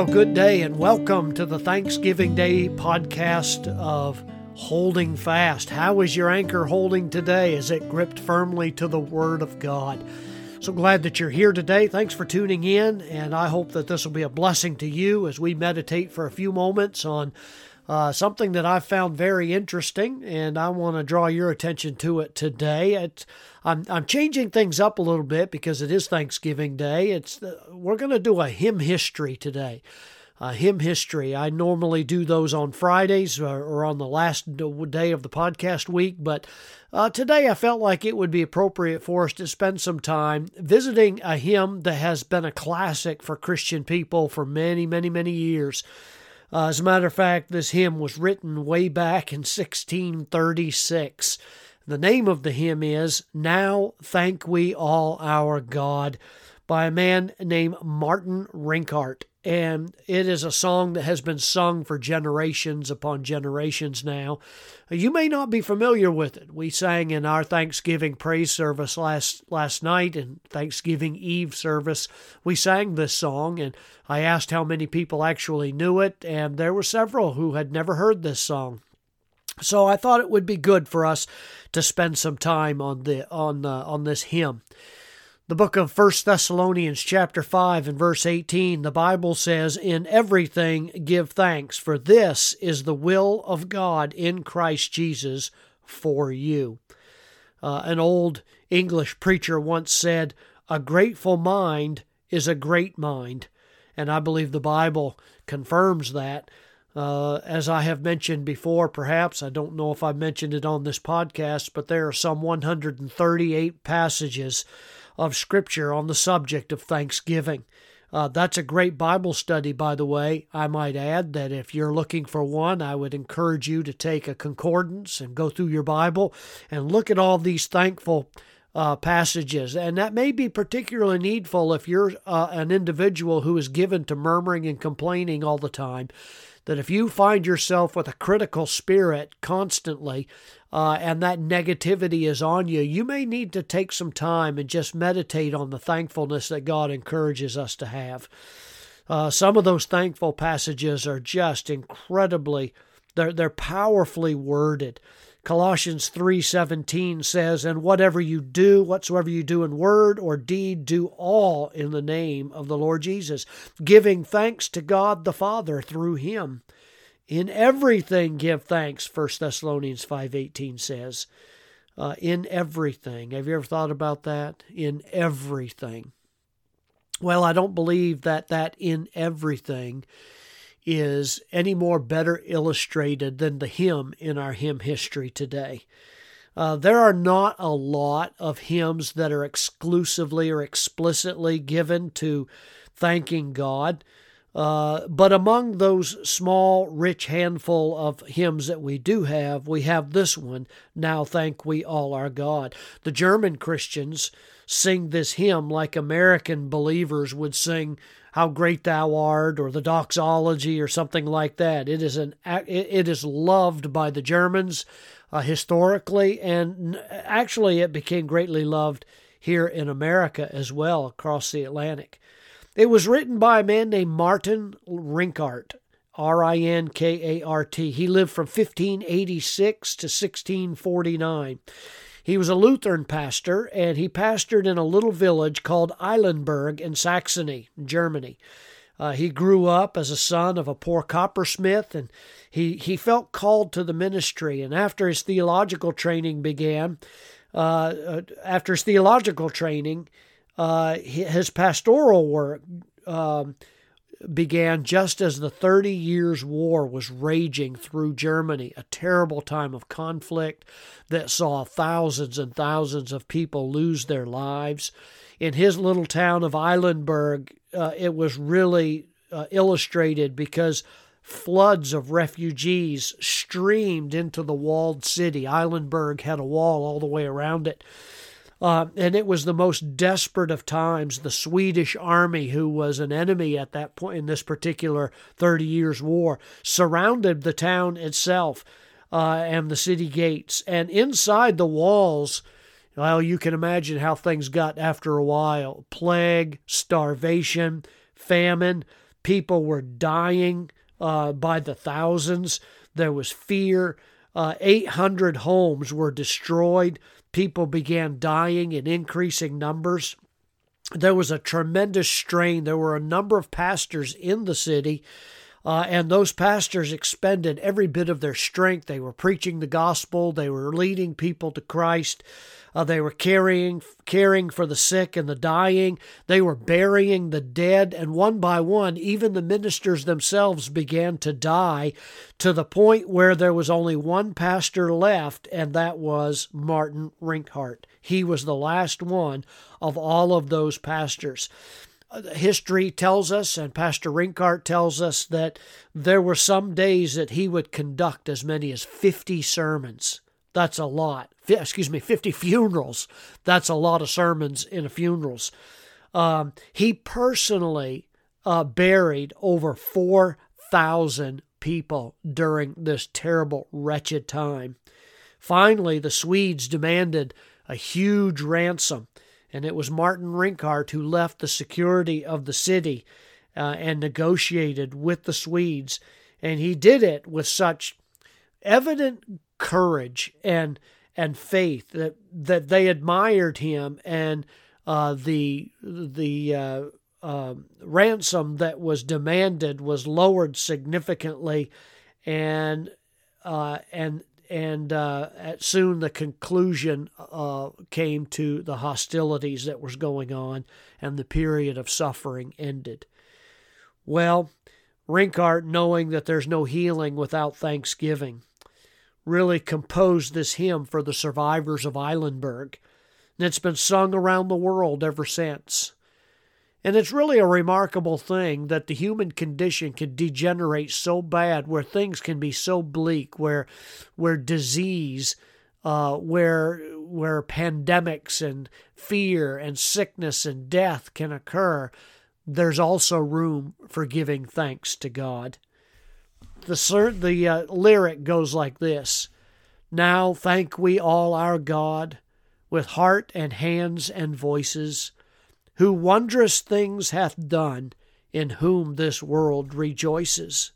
Well, good day and welcome to the Thanksgiving Day podcast of Holding Fast. How is your anchor holding today? Is it gripped firmly to the Word of God? So glad that you're here today. Thanks for tuning in, and I hope that this will be a blessing to you as we meditate for a few moments on uh, something that I've found very interesting, and I want to draw your attention to it today. It's, I'm, I'm changing things up a little bit because it is Thanksgiving Day. It's uh, we're going to do a hymn history today. Uh, hymn history. I normally do those on Fridays or, or, on the last day of the podcast week, but uh, today I felt like it would be appropriate for us to spend some time visiting a hymn that has been a classic for Christian people for many, many, many years. Uh, as a matter of fact, this hymn was written way back in 1636. The name of the hymn is Now Thank We All Our God by a man named Martin Rinkart and it is a song that has been sung for generations upon generations now. You may not be familiar with it. We sang in our Thanksgiving praise service last last night and Thanksgiving Eve service. We sang this song and I asked how many people actually knew it and there were several who had never heard this song. So I thought it would be good for us to spend some time on the on uh, on this hymn the book of First Thessalonians chapter 5 and verse 18 the Bible says in everything give thanks for this is the will of God in Christ Jesus for you. Uh, an old English preacher once said a grateful mind is a great mind and I believe the Bible confirms that. Uh, as I have mentioned before, perhaps, I don't know if I've mentioned it on this podcast, but there are some 138 passages of Scripture on the subject of Thanksgiving. Uh, that's a great Bible study, by the way. I might add that if you're looking for one, I would encourage you to take a concordance and go through your Bible and look at all these thankful uh, passages. And that may be particularly needful if you're uh, an individual who is given to murmuring and complaining all the time. That if you find yourself with a critical spirit constantly, uh, and that negativity is on you, you may need to take some time and just meditate on the thankfulness that God encourages us to have. Uh, some of those thankful passages are just incredibly, they're, they're powerfully worded. Colossians 3:17 says, "And whatever you do, whatsoever you do in word or deed, do all in the name of the Lord Jesus, giving thanks to God the Father through him." In everything give thanks, 1 Thessalonians 5.18 says. Uh, in everything. Have you ever thought about that? In everything. Well, I don't believe that that in everything is any more better illustrated than the hymn in our hymn history today. Uh, there are not a lot of hymns that are exclusively or explicitly given to thanking God. Uh, but among those small, rich handful of hymns that we do have, we have this one, Now Thank We All Our God. The German Christians sing this hymn like American believers would sing How Great Thou Art or the doxology or something like that. It is, an, it is loved by the Germans uh, historically, and actually it became greatly loved here in America as well across the Atlantic. It was written by a man named Martin Rinkart, R I N K A R T. He lived from 1586 to 1649. He was a Lutheran pastor, and he pastored in a little village called Eilenburg in Saxony, Germany. Uh, he grew up as a son of a poor coppersmith, and he, he felt called to the ministry. And after his theological training began, uh, uh after his theological training, uh, his pastoral work um, began just as the Thirty Years' War was raging through Germany, a terrible time of conflict that saw thousands and thousands of people lose their lives. In his little town of Eilenburg, uh, it was really uh, illustrated because floods of refugees streamed into the walled city. Eilenburg had a wall all the way around it. Uh, and it was the most desperate of times. The Swedish army, who was an enemy at that point in this particular 30 years' war, surrounded the town itself uh, and the city gates. And inside the walls, well, you can imagine how things got after a while plague, starvation, famine. People were dying uh, by the thousands. There was fear. Uh, 800 homes were destroyed. People began dying in increasing numbers. There was a tremendous strain. There were a number of pastors in the city uh, and those pastors expended every bit of their strength. They were preaching the gospel. They were leading people to Christ. Uh, they were caring, caring for the sick and the dying. They were burying the dead. And one by one, even the ministers themselves began to die to the point where there was only one pastor left, and that was Martin Rinkart. He was the last one of all of those pastors history tells us, and Pastor Rinkart tells us, that there were some days that he would conduct as many as 50 sermons. That's a lot. Excuse me, 50 funerals. That's a lot of sermons in funerals. Um, he personally uh, buried over 4,000 people during this terrible, wretched time. Finally, the Swedes demanded a huge ransom and it was Martin Rinkart who left the security of the city uh, and negotiated with the Swedes. And he did it with such evident courage and and faith that that they admired him and uh, the the uh, uh, ransom that was demanded was lowered significantly and uh, and and uh, soon the conclusion uh, came to the hostilities that was going on, and the period of suffering ended. Well, Rinkart, knowing that there's no healing without thanksgiving, really composed this hymn for the survivors of Eilenburg, and it's been sung around the world ever since. And it's really a remarkable thing that the human condition can degenerate so bad, where things can be so bleak, where where disease, uh, where where pandemics and fear and sickness and death can occur. There's also room for giving thanks to God. The the uh, lyric goes like this: Now thank we all our God with heart and hands and voices who wondrous things hath done, in whom this world rejoices,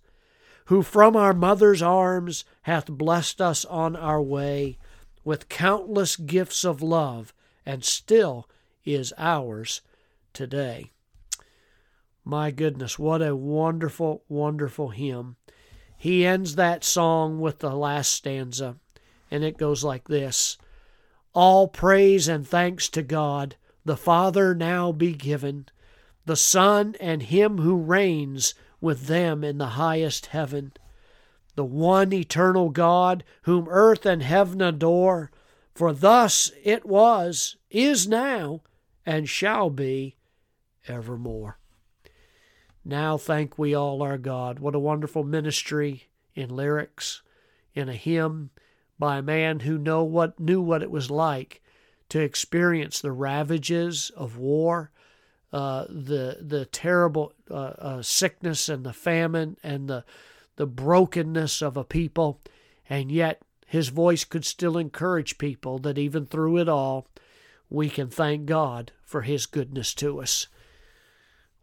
who from our mother's arms hath blessed us on our way with countless gifts of love, and still is ours today. My goodness, what a wonderful, wonderful hymn. He ends that song with the last stanza, and it goes like this All praise and thanks to God the Father now be given, the Son and Him who reigns with them in the highest heaven, the one eternal God, whom earth and heaven adore, for thus it was, is now, and shall be evermore. Now thank we all our God. What a wonderful ministry in lyrics, in a hymn by a man who know what knew what it was like to experience the ravages of war, uh, the the terrible uh, uh, sickness and the famine and the the brokenness of a people, and yet his voice could still encourage people that even through it all, we can thank God for his goodness to us.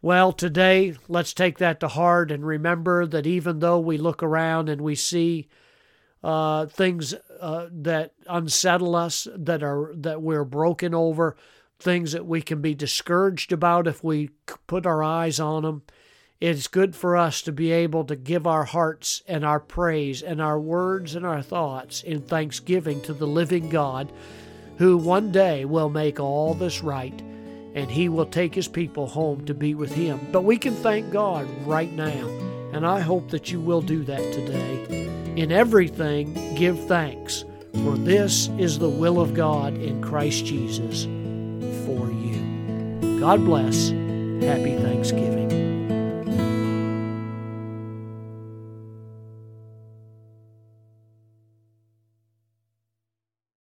Well, today, let's take that to heart and remember that even though we look around and we see uh, things uh, that unsettle us, that are that we're broken over, things that we can be discouraged about if we put our eyes on them. It's good for us to be able to give our hearts and our praise and our words and our thoughts in thanksgiving to the living God, who one day will make all this right and he will take his people home to be with him. But we can thank God right now, and I hope that you will do that today. In everything, give thanks, for this is the will of God in Christ Jesus for you. God bless. Happy Thanksgiving.